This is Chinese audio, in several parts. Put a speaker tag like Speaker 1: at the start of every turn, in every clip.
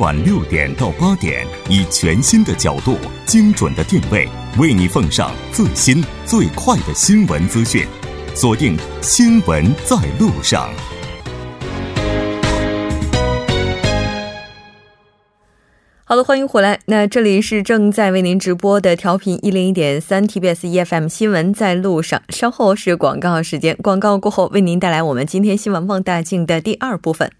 Speaker 1: 晚六点到八点，以全新的角度、精准的定位，为你奉上最新最快的新闻资讯。锁定《新闻在路上》。
Speaker 2: 好的，欢迎回来。那这里是正在为您直播的调频一零一点三 TBS EFM 新闻在路上。稍后是广告时间，广告过后为您带来我们今天新闻放大镜的第二部分。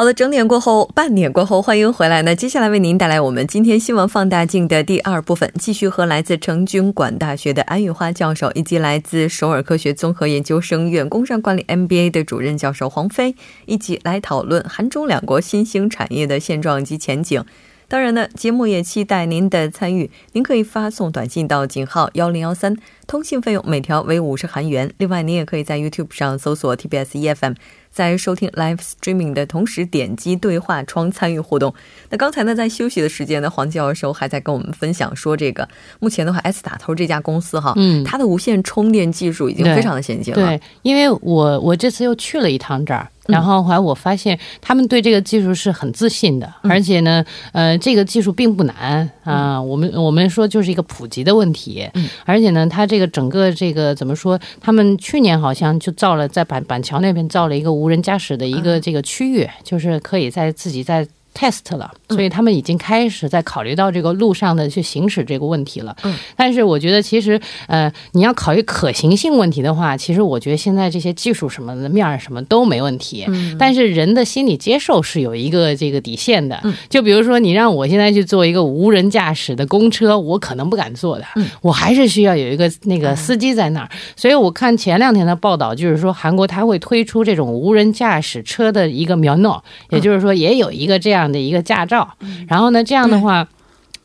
Speaker 2: 好的，整点过后，半点过后，欢迎回来。那接下来为您带来我们今天新闻放大镜的第二部分，继续和来自成均馆大学的安玉花教授，以及来自首尔科学综合研究生院工商管理 MBA 的主任教授黄飞，一起来讨论韩中两国新兴产业的现状及前景。当然呢，节目也期待您的参与。您可以发送短信到井号幺零幺三，通信费用每条为五十韩元。另外，您也可以在 YouTube 上搜索 TBS EFM。在收听 live streaming 的同时，点击对话窗参与互动。那刚才呢，在休息的时间呢，黄教授还在跟我们分享说，这个目前的话，S 打头这家公司哈，嗯，它的无线充电技术已经非常的先进了。
Speaker 3: 对，因为我我这次又去了一趟这儿。然后后来我发现，他们对这个技术是很自信的，而且呢，呃，这个技术并不难啊。我们我们说就是一个普及的问题，而且呢，它这个整个这个怎么说？他们去年好像就造了在板板桥那边造了一个无人驾驶的一个这个区域，就是可以在自己在。Test 了，所以他们已经开始在考虑到这个路上的去行驶这个问题了。嗯，但是我觉得其实呃，你要考虑可行性问题的话，其实我觉得现在这些技术什么的面儿什么都没问题。嗯，但是人的心理接受是有一个这个底线的。嗯，就比如说你让我现在去做一个无人驾驶的公车，我可能不敢坐的。嗯，我还是需要有一个那个司机在那儿。所以我看前两天的报道，就是说韩国他会推出这种无人驾驶车的一个苗诺，也就是说也有一个这样。的一个驾照，然后呢，这样的话。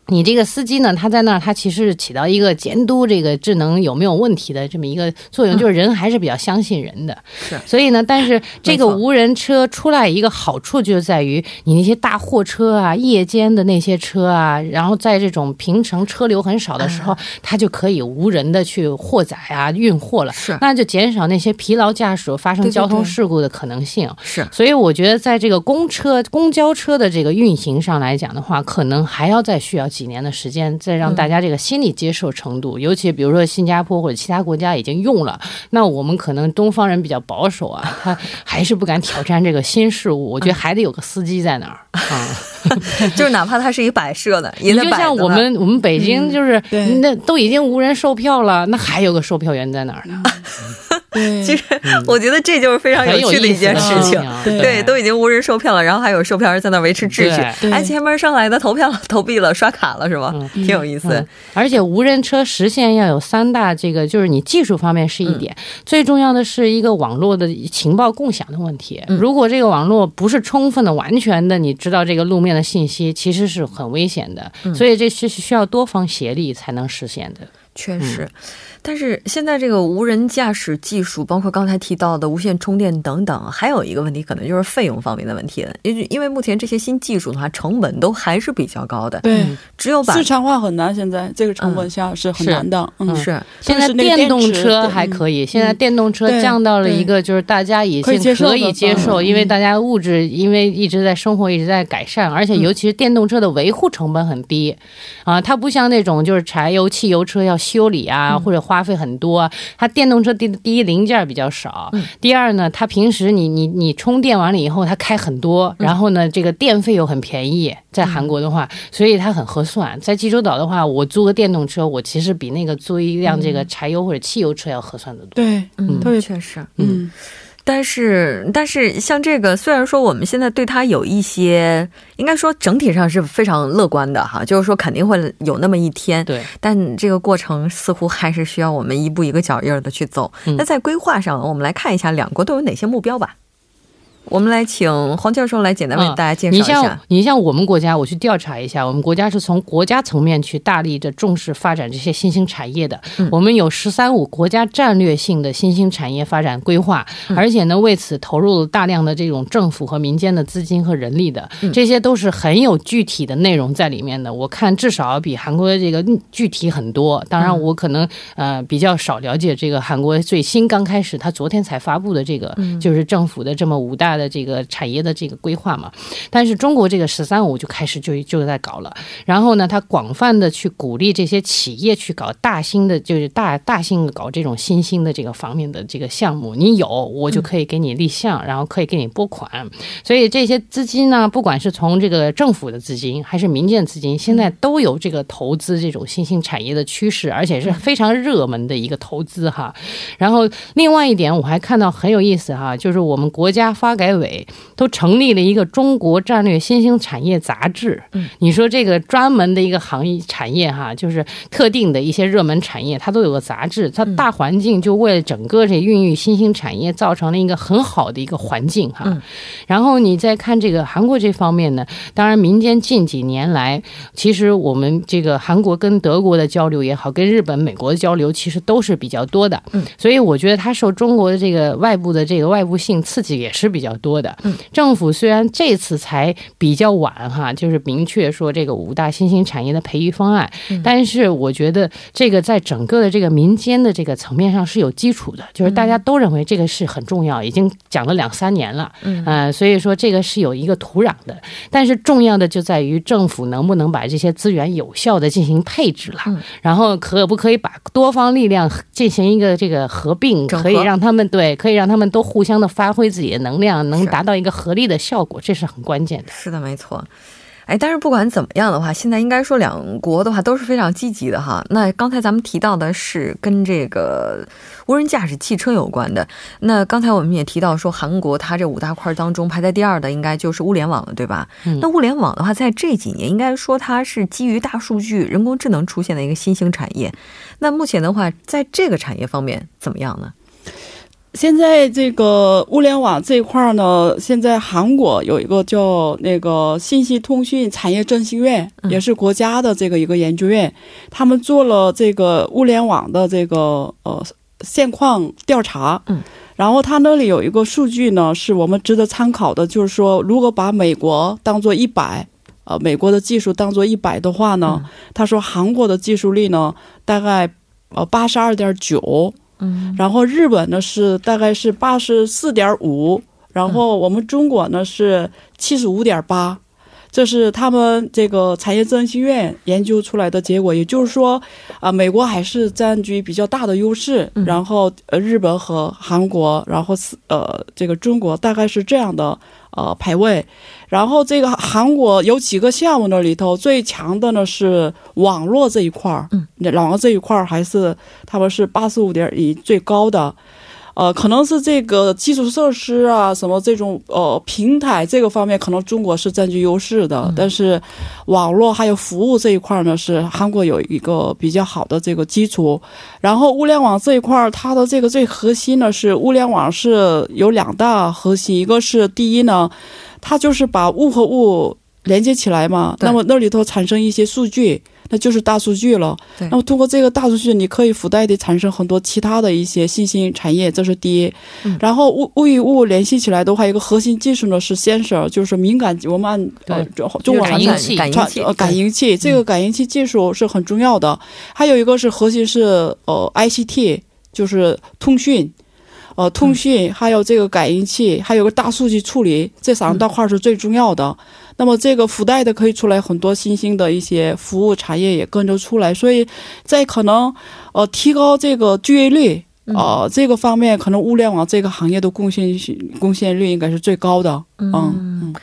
Speaker 3: 你这个司机呢，他在那儿，他其实是起到一个监督这个智能有没有问题的这么一个作用，就是人还是比较相信人的。是，所以呢，但是这个无人车出来一个好处就在于，你那些大货车啊、夜间的那些车啊，然后在这种平城车流很少的时候，它就可以无人的去货载啊、运货了。是，那就减少那些疲劳驾驶发生交通事故的可能性。是，所以我觉得在这个公车、公交车的这个运行上来讲的话，可能还要再需要。几年的时间，再让大家这个心理接受程度，尤其比如说新加坡或者其他国家已经用了，那我们可能东方人比较保守啊，他还是不敢挑战这个新事物。我觉得还得有个司机在那儿 啊，
Speaker 2: 就是哪怕它是一摆设的，
Speaker 3: 你就像我们我们北京就是那都已经无人售票了，那还有个售票员在哪儿呢？
Speaker 2: 其实我觉得这就是非常有趣的一件事情。对，都已经无人售票了，然后还有售票员在那维持秩序。哎，前面上来的投票了、投币了、刷卡了，是吗？挺有意思。
Speaker 3: 而且无人车实现要有三大，这个就是你技术方面是一点，最重要的是一个网络的情报共享的问题。如果这个网络不是充分的、完全的，你知道这个路面的信息，其实是很危险的。所以这是需要多方协力才能实现的。
Speaker 2: 确实。但是现在这个无人驾驶技术，包括刚才提到的无线充电等等，还有一个问题，可能就是费用方面的问题了。因因为目前这些新技术的话，成本都还是比较高的。对，只有把
Speaker 4: 市场化很难，现在这个成本下是很难的。
Speaker 3: 嗯，是。现在电动车还可以，现在电动车降到了一个就是大家已经可以接受，因为大家物质因为一直在生活一直在改善，而且尤其是电动车的维护成本很低啊，它不像那种就是柴油汽油车要修理啊或者花。花费很多，它电动车第第一零件比较少，第二呢，它平时你你你充电完了以后，它开很多，然后呢，这个电费又很便宜，在韩国的话，所以它很合算。在济州岛的话，我租个电动车，我其实比那个租一辆这个柴油或者汽油车要合算的多。
Speaker 4: 对，嗯，
Speaker 2: 对，确实，嗯。但是，但是像这个，虽然说我们现在对它有一些，应该说整体上是非常乐观的哈，就是说肯定会有那么一天。对。但这个过程似乎还是需要我们一步一个脚印的去走。那在规划上，我们来看一下两国都有哪些目标吧。我们来请黄教授来简单为大家介绍一下。
Speaker 3: 你像你像我们国家，我去调查一下，我们国家是从国家层面去大力的重视发展这些新兴产业的。我们有“十三五”国家战略性的新兴产业发展规划，而且呢，为此投入了大量的这种政府和民间的资金和人力的，这些都是很有具体的内容在里面的。我看至少比韩国的这个具体很多。当然，我可能呃比较少了解这个韩国最新刚开始，他昨天才发布的这个就是政府的这么五大。大的这个产业的这个规划嘛。但是中国这个“十三五”就开始就就在搞了，然后呢，它广泛的去鼓励这些企业去搞大兴的，就是大大型的搞这种新兴的这个方面的这个项目，你有我就可以给你立项，然后可以给你拨款。所以这些资金呢，不管是从这个政府的资金还是民间资金，现在都有这个投资这种新兴产业的趋势，而且是非常热门的一个投资哈。然后另外一点，我还看到很有意思哈，就是我们国家发改委都成立了一个中国战略新兴产业杂志。嗯，你说这个专门的一个行业产业哈，就是特定的一些热门产业，它都有个杂志，它大环境就为了整个这孕育新兴产业造成了一个很好的一个环境哈。然后你再看这个韩国这方面呢，当然民间近几年来，其实我们这个韩国跟德国的交流也好，跟日本、美国的交流其实都是比较多的。嗯，所以我觉得它受中国的这个外部的这个外部性刺激也是比较多的。嗯，政府虽然这次才比较晚哈，就是明确说这个五大新兴产业的培育方案，但是我觉得这个在整个的这个民间的这个层面上是有基础的，就是大家都认为这个是很重要，已经讲了两三年了。嗯。呃，所以说这个是有一个土壤的，但是重要的就在于政府能不能把这些资源有效的进行配置了，然后可不可以把多方力量进行一个这个合并，可以让他们对，可以让他们都互相的发挥自己的能量，能达到一个合力的效果，这是很关键的。
Speaker 2: 是的，没错。哎，但是不管怎么样的话，现在应该说两国的话都是非常积极的哈。那刚才咱们提到的是跟这个无人驾驶汽车有关的。那刚才我们也提到说，韩国它这五大块当中排在第二的应该就是物联网了，对吧？那物联网的话，在这几年应该说它是基于大数据、人工智能出现的一个新兴产业。那目前的话，在这个产业方面怎么样呢？
Speaker 4: 现在这个物联网这一块呢，现在韩国有一个叫那个信息通讯产业振兴院，也是国家的这个一个研究院，他们做了这个物联网的这个呃现况调查。嗯，然后他那里有一个数据呢，是我们值得参考的，就是说，如果把美国当做一百，呃，美国的技术当做一百的话呢，他说韩国的技术力呢，大概呃八十二点九。然后日本呢是大概是八十四点五，然后我们中国呢是七十五点八，这是他们这个产业振兴院研究出来的结果。也就是说，啊，美国还是占据比较大的优势，然后呃，日本和韩国，然后是呃，这个中国大概是这样的。呃，排位，然后这个韩国有几个项目那？里头最强的呢是网络这一块儿，嗯，网络这一块儿还是他们是八十五点一最高的。呃，可能是这个基础设施啊，什么这种呃平台这个方面，可能中国是占据优势的。但是，网络还有服务这一块呢，是韩国有一个比较好的这个基础。然后，物联网这一块，它的这个最核心呢是物联网是有两大核心，一个是第一呢，它就是把物和物连接起来嘛，那么那里头产生一些数据。那就是大数据了。那么通过这个大数据，你可以附带的产生很多其他的一些新兴产业，这是第一。然后物物与物联系起来的话，一个核心技术呢是 sensor，就是敏感。我们按呃中文
Speaker 3: 感应器，
Speaker 4: 呃感应器，这个感应器技术是很重要的。还有一个是核心是呃 ICT，就是通讯。呃，通讯还有这个感应器，还有个大数据处理，这三大块是最重要的。那么这个附带的可以出来很多新兴的一些服务产业也跟着出来，所以在可能呃提高这个就业率啊这个方面，可能物联网这个行业的贡献贡献率应该是最高的。嗯嗯。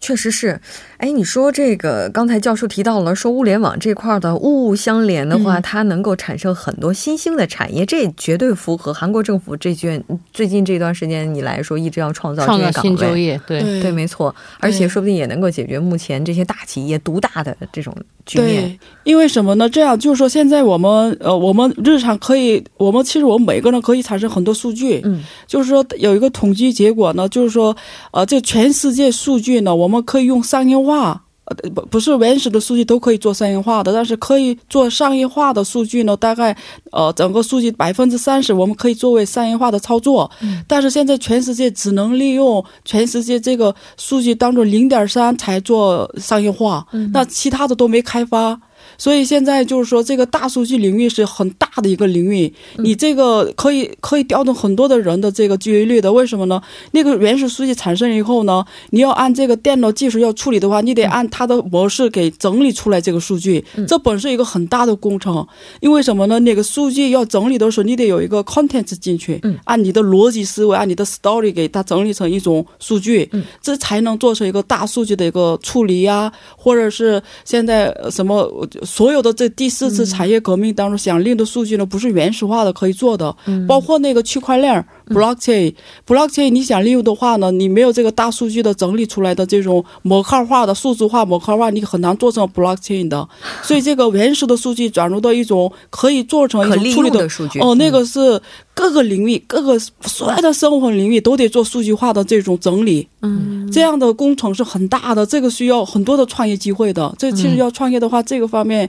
Speaker 2: 确实是，哎，你说这个刚才教授提到了，说物联网这块的物物相连的话，它能够产生很多新兴的产业，这绝对符合韩国政府这卷最近这段时间你来说一直要创造
Speaker 3: 新就业，对。
Speaker 2: 对，没错，而且说不定也能够解决目前这些大企业独大的这种局面。
Speaker 4: 对，因为什么呢？这样就是说，现在我们呃，我们日常可以，我们其实我们每个人可以产生很多数据，嗯，就是说有一个统计结果呢，就是说呃，这全世界数据呢，我我们可以用商业化，呃，不不是原始的数据都可以做商业化的，但是可以做商业化的数据呢，大概呃整个数据百分之三十我们可以作为商业化的操作，但是现在全世界只能利用全世界这个数据当中零点三才做商业化，那其他的都没开发。所以现在就是说，这个大数据领域是很大的一个领域，你这个可以可以调动很多的人的这个记忆率的。为什么呢？那个原始数据产生以后呢，你要按这个电脑技术要处理的话，你得按它的模式给整理出来这个数据，这本是一个很大的工程。因为什么呢？那个数据要整理的时候，你得有一个 content 进去，按你的逻辑思维，按你的 story 给它整理成一种数据，这才能做成一个大数据的一个处理呀，或者是现在什么。所有的这第四次产业革命当中，想令的数据呢，不是原始化的可以做的，包括那个区块链 blockchain，blockchain 你想利用的话呢，你没有这个大数据的整理出来的这种模块化的数字化模块化，你很难做成 blockchain 的。所以这个原始的数据转入到一种可以做成一种处理的
Speaker 2: 数据，
Speaker 4: 哦，那个是各个领域、各个所有的生活领域都得做数据化的这种整理。嗯，这样的工程是很大的，这个需要很多的创业机会的。这其实要创业的话，这个方面。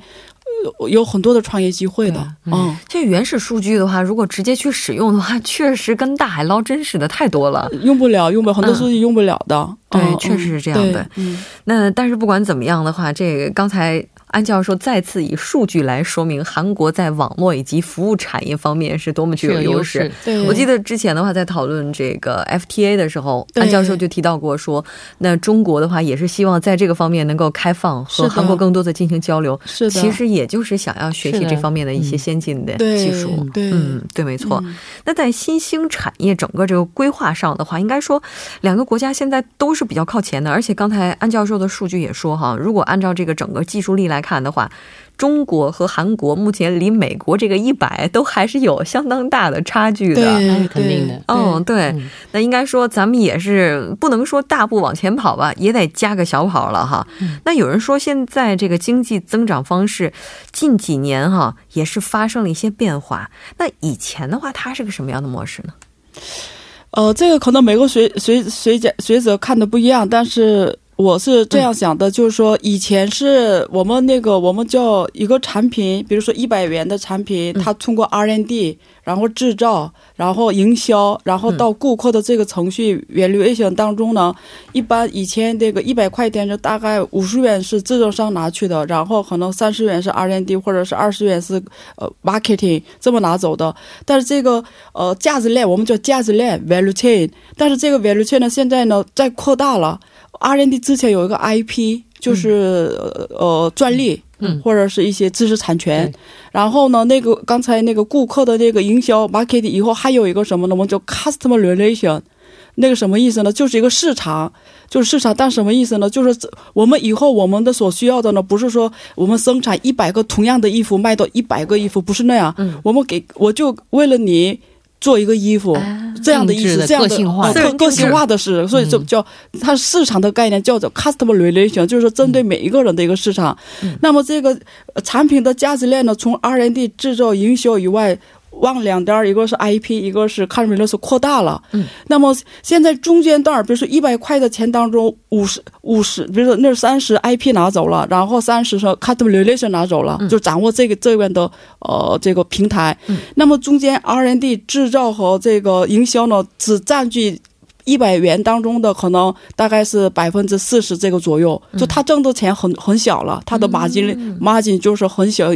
Speaker 4: 有很多的创业机会的，嗯，
Speaker 2: 这原始数据的话，如果直接去使用的话，确实跟大海捞针似的，太多了，
Speaker 4: 用不了，用不了，很多数据用不了的，
Speaker 2: 对，确实是这样的。嗯那但是不管怎么样的话，这个刚才。安教授再次以数据来说明韩国在网络以及服务产业方面是多么具有优势。我记得之前的话，在讨论这个 FTA 的时候，安教授就提到过说，那中国的话也是希望在这个方面能够开放和韩国更多的进行交流。是的，其实也就是想要学习这方面的一些先进的技术。
Speaker 4: 对，
Speaker 2: 嗯，对，没错。那在新兴产业整个这个规划上的话，应该说两个国家现在都是比较靠前的。而且刚才安教授的数据也说哈，如果按照这个整个技术力来。看的话，中国和韩国目前离美国这个一百都还是有相当大的差距的，
Speaker 3: 那是肯定的。
Speaker 2: 嗯，对，那应该说咱们也是不能说大步往前跑吧，也得加个小跑了哈。那有人说现在这个经济增长方式近几年哈也是发生了一些变化。那以前的话，它是个什么样的模式呢？
Speaker 4: 呃，这个可能每个学学学家学者看的不一样，但是。我是这样想的，就是说，以前是我们那个我们叫一个产品，比如说一百元的产品，它通过 R&D，然后制造，然后营销，然后到顾客的这个程序 valuation 当中呢，一般以前这个一百块钱就大概五十元是制造商拿去的，然后可能三十元是 R&D，或者是二十元是呃 marketing 这么拿走的。但是这个呃价值链我们叫价值链 value chain，但是这个 value chain 呢现在呢在扩大了。R&D 之前有一个 IP，就是呃专利，或者是一些知识产权。然后呢，那个刚才那个顾客的那个营销 marketing 以后还有一个什么呢？我们叫 customer relation，那个什么意思呢？就是一个市场，就是市场。但什么意思呢？就是我们以后我们的所需要的呢，不是说我们生产一百个同样的衣服卖到一百个衣服，不是那样。嗯，我们给我就为了你。做一个衣服，这样的意思，这样的个性化的个性化的是，所以就叫它市场的概念叫做 customer relation，就是说针对每一个人的一个市场。那么这个产品的价值链呢，从 R&D 制造、营销以外。往两边，一个是 IP，一个是 c u s t m e r 扩大了。嗯，那么现在中间段，比如说一百块的钱当中，五十五十，比如说那三十 IP 拿走了，然后三十是 customer relation 拿走了，就掌握这个这边的呃这个平台。嗯，那么中间 R&D 制造和这个营销呢，只占据。一百元当中的可能大概是百分之四十这个左右，就他挣的钱很很小了，他的马金马金就是很小，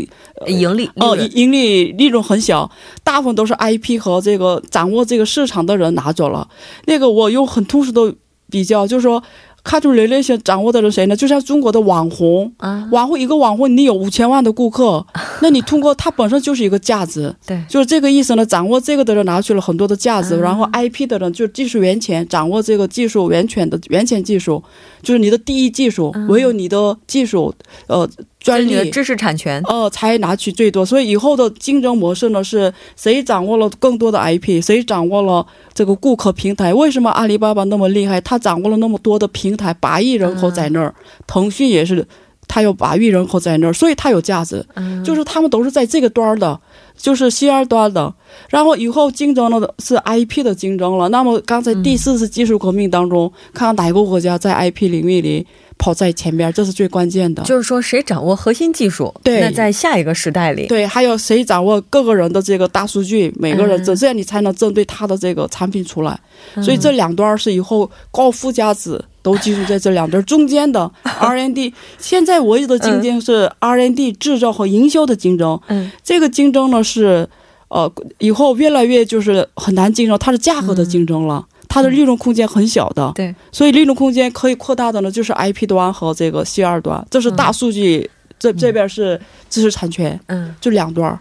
Speaker 2: 盈利
Speaker 4: 哦盈利利润很小，大部分都是 IP 和这个掌握这个市场的人拿走了。那个我用很通俗的比较，就是说。卡住人类先掌握的是谁呢？就像中国的网红，网红一个网红，你有五千万的顾客，那你通过它本身就是一个价值，对，就是这个意思呢。掌握这个的人拿去了很多的价值，然后 IP 的人就是技术源泉，掌握这个技术源泉的源泉技术，就是你的第一技术，唯有你的技术，呃。专利、
Speaker 2: 知识产权，
Speaker 4: 呃，才拿取最多。所以以后的竞争模式呢，是谁掌握了更多的 IP，谁掌握了这个顾客平台？为什么阿里巴巴那么厉害？他掌握了那么多的平台，八亿人口在那儿。腾讯也是，他有八亿人口在那儿，所以它有价值。就是他们都是在这个端的，就是西二端的。然后以后竞争的是 IP 的竞争了。那么刚才第四次技术革命当中，看看哪个国家在 IP 领域里？跑在前边，这是最关键的。
Speaker 2: 就是说，谁掌握核心技术，
Speaker 4: 对
Speaker 2: 那在下一个时代里，
Speaker 4: 对，还有谁掌握各个人的这个大数据，每个人这
Speaker 2: 嗯
Speaker 4: 这样你才能针对他的这个产品出来。
Speaker 2: 嗯
Speaker 4: 所以这两端是以后高附加值都集中在这两端中间的 R&D。现在唯一的竞争是 R&D 制造和营销的竞争。
Speaker 2: 嗯
Speaker 4: 这个竞争呢是，呃，以后越来越就是很难竞争，它是价格的竞争了。它的利润空间很小的，
Speaker 2: 对，
Speaker 4: 所以利润空间可以扩大的呢，就是 IP 端和这个 C 二端，这是大数据，这这边是知识产权，
Speaker 2: 嗯，
Speaker 4: 就两端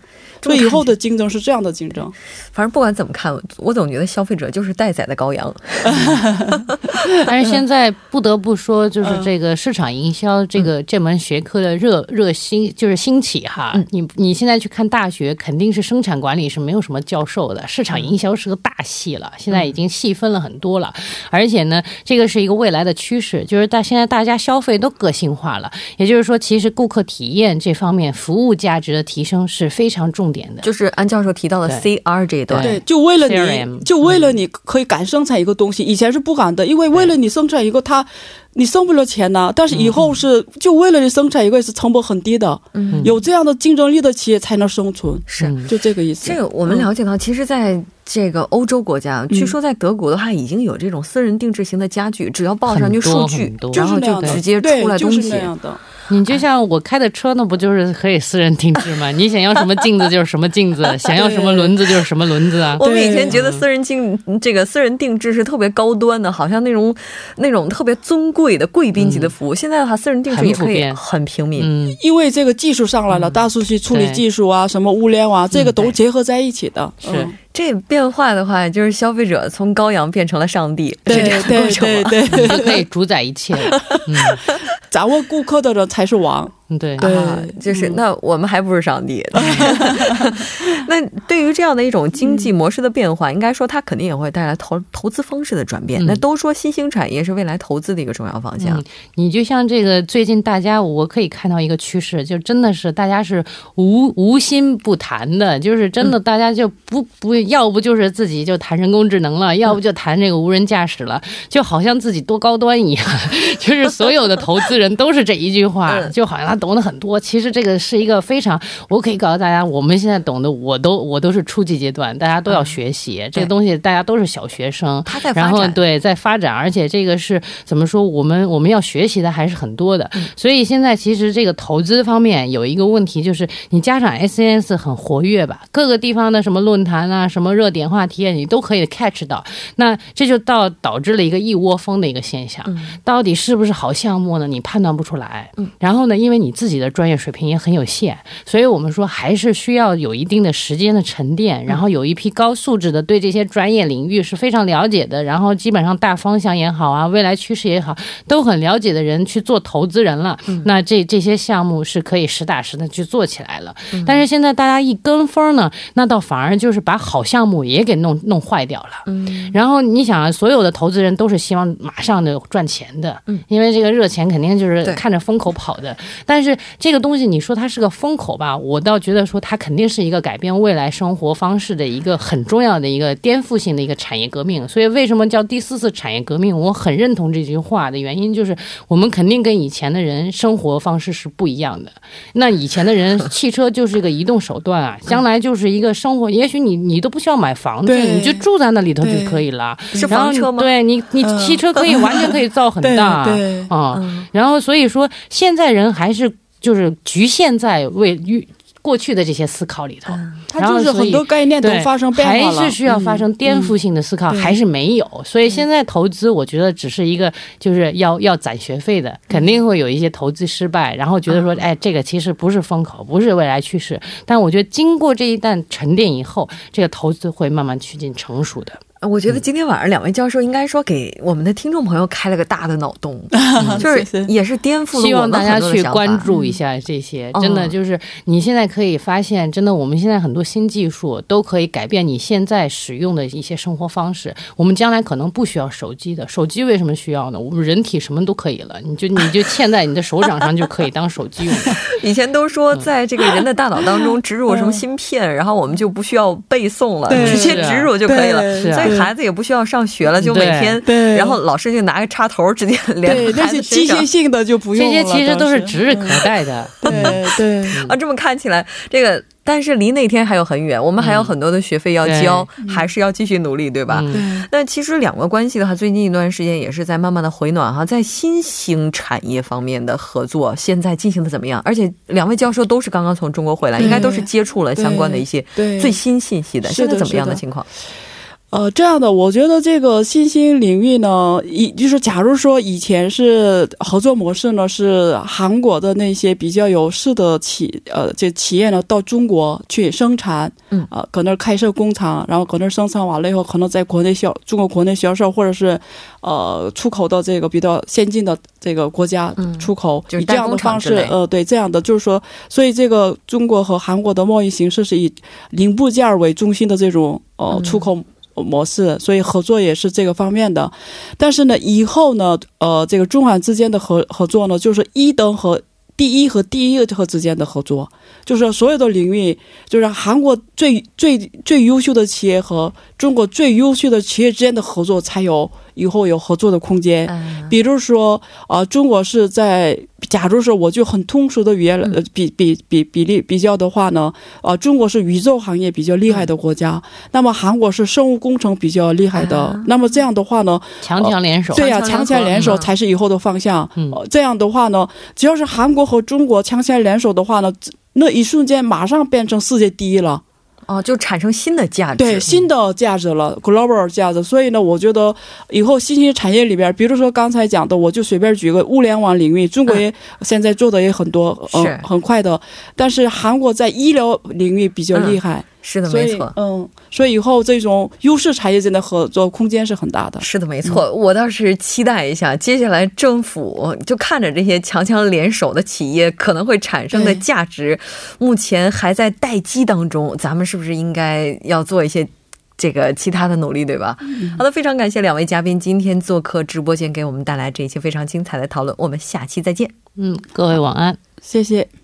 Speaker 2: 么看
Speaker 4: 所以以后的竞争是这样的竞争，
Speaker 2: 反正不管怎么看，我总觉得消费者就是待宰的羔羊。
Speaker 3: 但是现在不得不说，就是
Speaker 4: 嗯
Speaker 3: 这个市场营销这个这门学科的热热兴，就是兴起哈。
Speaker 2: 嗯
Speaker 3: 你你现在去看大学，肯定是生产管理是没有什么教授的，市场营销是个大系了，现在已经细分了很多了。而且呢，这个是一个未来的趋势，就是大现在大家消费都个性化了，也就是说，其实顾客体验这方面服务价值的提升是非常重点的。
Speaker 2: 就是安教授提到的 CR 这一段，
Speaker 4: 对，就为了你，就为了你可以敢生产一个东西，以前是不敢的，因为为了你生产一个它。你挣不了钱呢，但是以后是就为了你生产一个是成本很低的，
Speaker 2: 嗯，
Speaker 4: 有这样的竞争力的企业才能生存，
Speaker 2: 是。
Speaker 3: 嗯
Speaker 4: 就这个意思。
Speaker 2: 这个我们了解到，其实在这个欧洲国家，据说在德国的话，已经有这种私人定制型的家具，只要报上去数据
Speaker 3: 很多很，多
Speaker 2: 然后
Speaker 4: 就是那样的，
Speaker 2: 就直接
Speaker 4: 对
Speaker 2: 出来东西
Speaker 4: 就是那。样的。
Speaker 3: 你就像我开的车，那不就是可以私人定制吗？你想要什么镜子就是什么镜子，想要什么轮子就是什么轮子啊。
Speaker 2: 我们以前觉得私人定这个私人定制是特别高端的，好像那种那种特别尊贵的贵宾级的服务。现在的话，私人定制也可以
Speaker 3: 很
Speaker 2: 平民。
Speaker 3: 嗯，
Speaker 4: 因为这个技术上来了，大数据处理技术啊，什么物联网，这个都结合在一起的。
Speaker 3: 是
Speaker 4: 嗯
Speaker 2: 这变化的话，就是消费者从羔羊变成了上帝，是这
Speaker 4: 对对
Speaker 2: 过程吗？
Speaker 4: 对对，
Speaker 3: 可以主宰一切了。
Speaker 4: 掌握顾客的人才是王。
Speaker 3: 嗯，对。
Speaker 4: 对
Speaker 2: 啊，就是
Speaker 4: 嗯
Speaker 2: 那我们还不是上帝。那对于这样的一种经济模式的变化，应该说它肯定也会带来投投资方式的转变。
Speaker 3: 嗯
Speaker 2: 那都说新兴产业是未来投资的一个重要方向
Speaker 3: 嗯。你就像这个最近大家，我可以看到一个趋势，就真的是大家是无无心不谈的，就是真的大家就不不要不就是自己就谈人工智能了，要不就谈这个无人驾驶了，就好像自己多高端一样，就是所有的投资人都是这一句话，
Speaker 2: 嗯
Speaker 3: 就好像他懂得很多。其实这个是一个非常，我可以告诉大家，我们现在懂的，我都我都是初级阶段，大家都要学习、这个东西，大家都是小学生，
Speaker 2: 他在发
Speaker 3: 然后，对，在发展，而且这个是怎么说？我们我们要学习的还是很多的。所以现在其实这个投资方面有一个问题，就是你加上 SNS 很活跃吧，各个地方的什么论坛啊、什么热点话题啊，你都可以 catch 到。那这就到导致了一个一窝蜂的一个现象。到底是不是好项目呢？你判断不出来。然后呢，因为你自己的专业水平也很有限，所以我们说还是需要有一定的时间的沉淀，然后有一批高素质的对这些专业领域是非常了解的，然后基本上大方向也好啊，未来趋势也好，都很了解的人去做投资人了。那这这些项目是可以实打实的去做起来了。但是现在大家一跟风呢，那倒反而就是把好项目也给弄弄坏掉了。
Speaker 2: 嗯，
Speaker 3: 然后你想啊，所有的投资人都是希望马上的赚钱的，
Speaker 2: 嗯，
Speaker 3: 因为这个热钱肯定就是看着风口跑的。但是这个东西，你说它是个风口吧，我倒觉得说它肯定是一个改变未来生活方式的一个很重要的一个颠覆性的一个产业革命。所以为什么叫第四次产业革命？我很认同这句话的原因就是，我们肯定跟以前的人生活方式是不一样的。那以前的人，汽车就是一个移动手段啊，将来就是一个生活，也许你你都不需要买房子，
Speaker 4: 对
Speaker 3: 你就住在那里头就可以了。
Speaker 2: 是房车吗？
Speaker 3: 对你，你
Speaker 4: 嗯
Speaker 3: 汽车可以完全可以造很大，
Speaker 4: 对，
Speaker 3: 啊、
Speaker 2: 嗯
Speaker 3: 然后所以说现在人还是就是局限在为预过去的这些思考里头，
Speaker 4: 它就是很多概念都，发生变化了，
Speaker 3: 还是需要发生颠覆性的思考，
Speaker 4: 嗯
Speaker 3: 还是没有。所以现在投资，我觉得只是一个就是要要攒学费的，肯定会有一些投资失败，然后觉得说，哎，这个其实不是风口，不是未来趋势。但我觉得经过这一段沉淀以后，这个投资会慢慢趋近成熟的。
Speaker 2: 我觉得今天晚上两位教授应该说给我们的听众朋友开了个大的脑洞，就是也是颠覆了
Speaker 3: 希望
Speaker 2: 我们
Speaker 3: 大家去
Speaker 2: 很多的想法
Speaker 3: 关注一下这些，
Speaker 2: 嗯
Speaker 3: 真的就是你现在可以发现，真的我们现在很多新技术都可以改变你现在使用的一些生活方式。我们将来可能不需要手机的，手机为什么需要呢？我们人体什么都可以了，你就你就嵌在你的手掌上就可以当手机用了。
Speaker 2: 以前都说在这个人的大脑当中植入什么芯片，然后我们就不需要背诵了，直接植入就可以了。所以孩子也不需要上学了，就每天，然后老师就拿个插头直接 连孩子
Speaker 4: 身上。机械性的就不用了。
Speaker 3: 这些其实都是指日可待的。
Speaker 4: 对对
Speaker 2: 啊，这么看起来这个。但是离那天还有很远，我们还有很多的学费要交，还是要继续努力，对吧？那其实两个关系的话，最近一段时间也是在慢慢的回暖哈，在新兴产业方面的合作现在进行的怎么样？而且两位教授都是刚刚从中国回来，应该都是接触了相关的一些最新信息的，现在怎么样的情况？
Speaker 4: 呃，这样的，我觉得这个新兴领域呢，以就是假如说以前是合作模式呢，是韩国的那些比较有势的企呃这企业呢到中国去生产，嗯，啊，搁那儿开设工厂，然后搁那儿生产完了以后，可能在国内销中国国内销售，或者是呃出口到这个比较先进的这个国家出口，以这样的方式，呃，对，这样的就是说，所以这个中国和韩国的贸易形式是以零部件为中心的这种呃出口。模式，所以合作也是这个方面的，但是呢，以后呢，呃，这个中韩之间的合合作呢，就是一等和第一和第一和之间的合作，就是所有的领域，就是韩国最最最优秀的企业和中国最优秀的企业之间的合作才有。以后有合作的空间，比如说啊，中国是在，假如说我就很通俗的语言呃比比比比例比较的话呢，啊，中国是宇宙行业比较厉害的国家，那么韩国是生物工程比较厉害的，那么这样的话呢，
Speaker 3: 强强联手，
Speaker 4: 对呀，强强联手才是以后的方向。这样的话呢，只要是韩国和中国强强联手的话呢，那一瞬间马上变成世界第一了。
Speaker 2: 哦，就产生新的价值，
Speaker 4: 对新的价值了，global 价值。所以呢，我觉得以后新兴产业里边，比如说刚才讲的，我就随便举个物联网领域，中国也现在做的也很多，
Speaker 2: 是
Speaker 4: 很快的。但是韩国在医疗领域比较厉害。
Speaker 2: 是的，没错。
Speaker 4: 嗯，所以以后这种优势产业间的合作空间是很大的。
Speaker 2: 是的，没错。我倒是期待一下，接下来政府就看着这些强强联手的企业可能会产生的价值，目前还在待机当中。咱们是不是应该要做一些这个其他的努力，对吧？好的，非常感谢两位嘉宾今天做客直播间，给我们带来这一期非常精彩的讨论。我们下期再见。
Speaker 3: 嗯，各位晚安，
Speaker 4: 谢谢。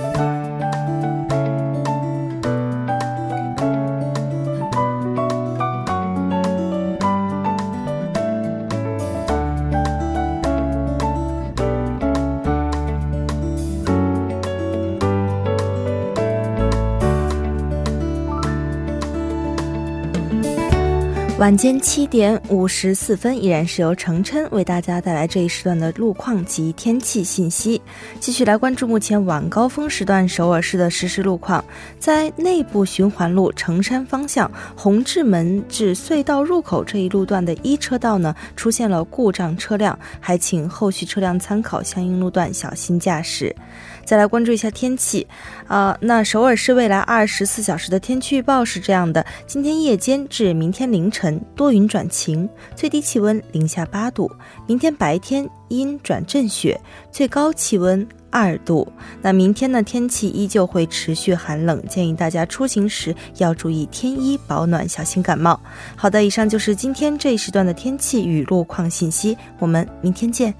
Speaker 2: 晚间七点五十四分，依然是由程琛为大家带来这一时段的路况及天气信息。继续来关注目前晚高峰时段首尔市的实时路况。在内部循环路城山方向红志门至隧道入口这一路段的一车道呢，出现了故障车辆，还请后续车辆参考相应路段小心驾驶。再来关注一下天气，啊，那首尔市未来二十四小时的天气预报是这样的：今天夜间至明天凌晨多云转晴，最低气温零下八度；明天白天阴转阵雪，最高气温二度。那明天呢，天气依旧会持续寒冷，建议大家出行时要注意添衣保暖，小心感冒。好的，以上就是今天这一时段的天气与路况信息，我们明天见。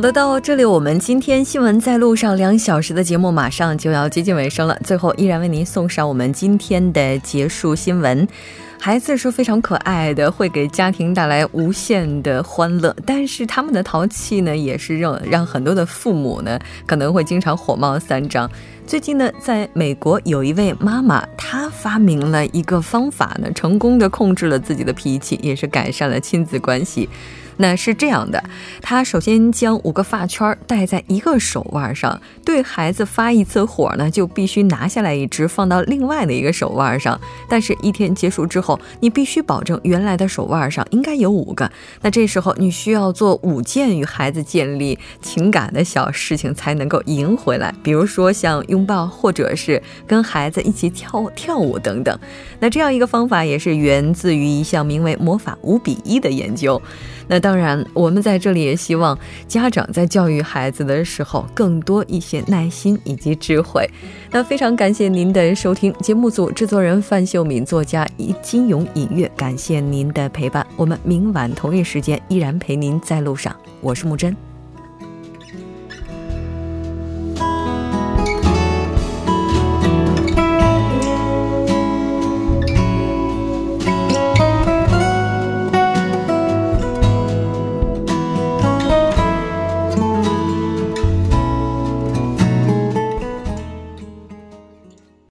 Speaker 2: 好的，到这里，我们今天新闻在路上两小时的节目马上就要接近尾声了。最后，依然为您送上我们今天的结束新闻。孩子是非常可爱的，会给家庭带来无限的欢乐，但是他们的淘气呢，也是让让很多的父母呢可能会经常火冒三丈。最近呢，在美国有一位妈妈，她发明了一个方法呢，成功的控制了自己的脾气，也是改善了亲子关系。那是这样的，他首先将五个发圈戴在一个手腕上，对孩子发一次火呢，就必须拿下来一只放到另外的一个手腕上。但是，一天结束之后，你必须保证原来的手腕上应该有五个。那这时候你需要做五件与孩子建立情感的小事情，才能够赢回来。比如说像拥抱，或者是跟孩子一起跳跳舞等等。那这样一个方法也是源自于一项名为“魔法五比一”的研究。那当然，我们在这里也希望家长在教育孩子的时候更多一些耐心以及智慧。那非常感谢您的收听，节目组制作人范秀敏，作家金勇音乐，感谢您的陪伴。我们明晚同一时间依然陪您在路上，我是木真。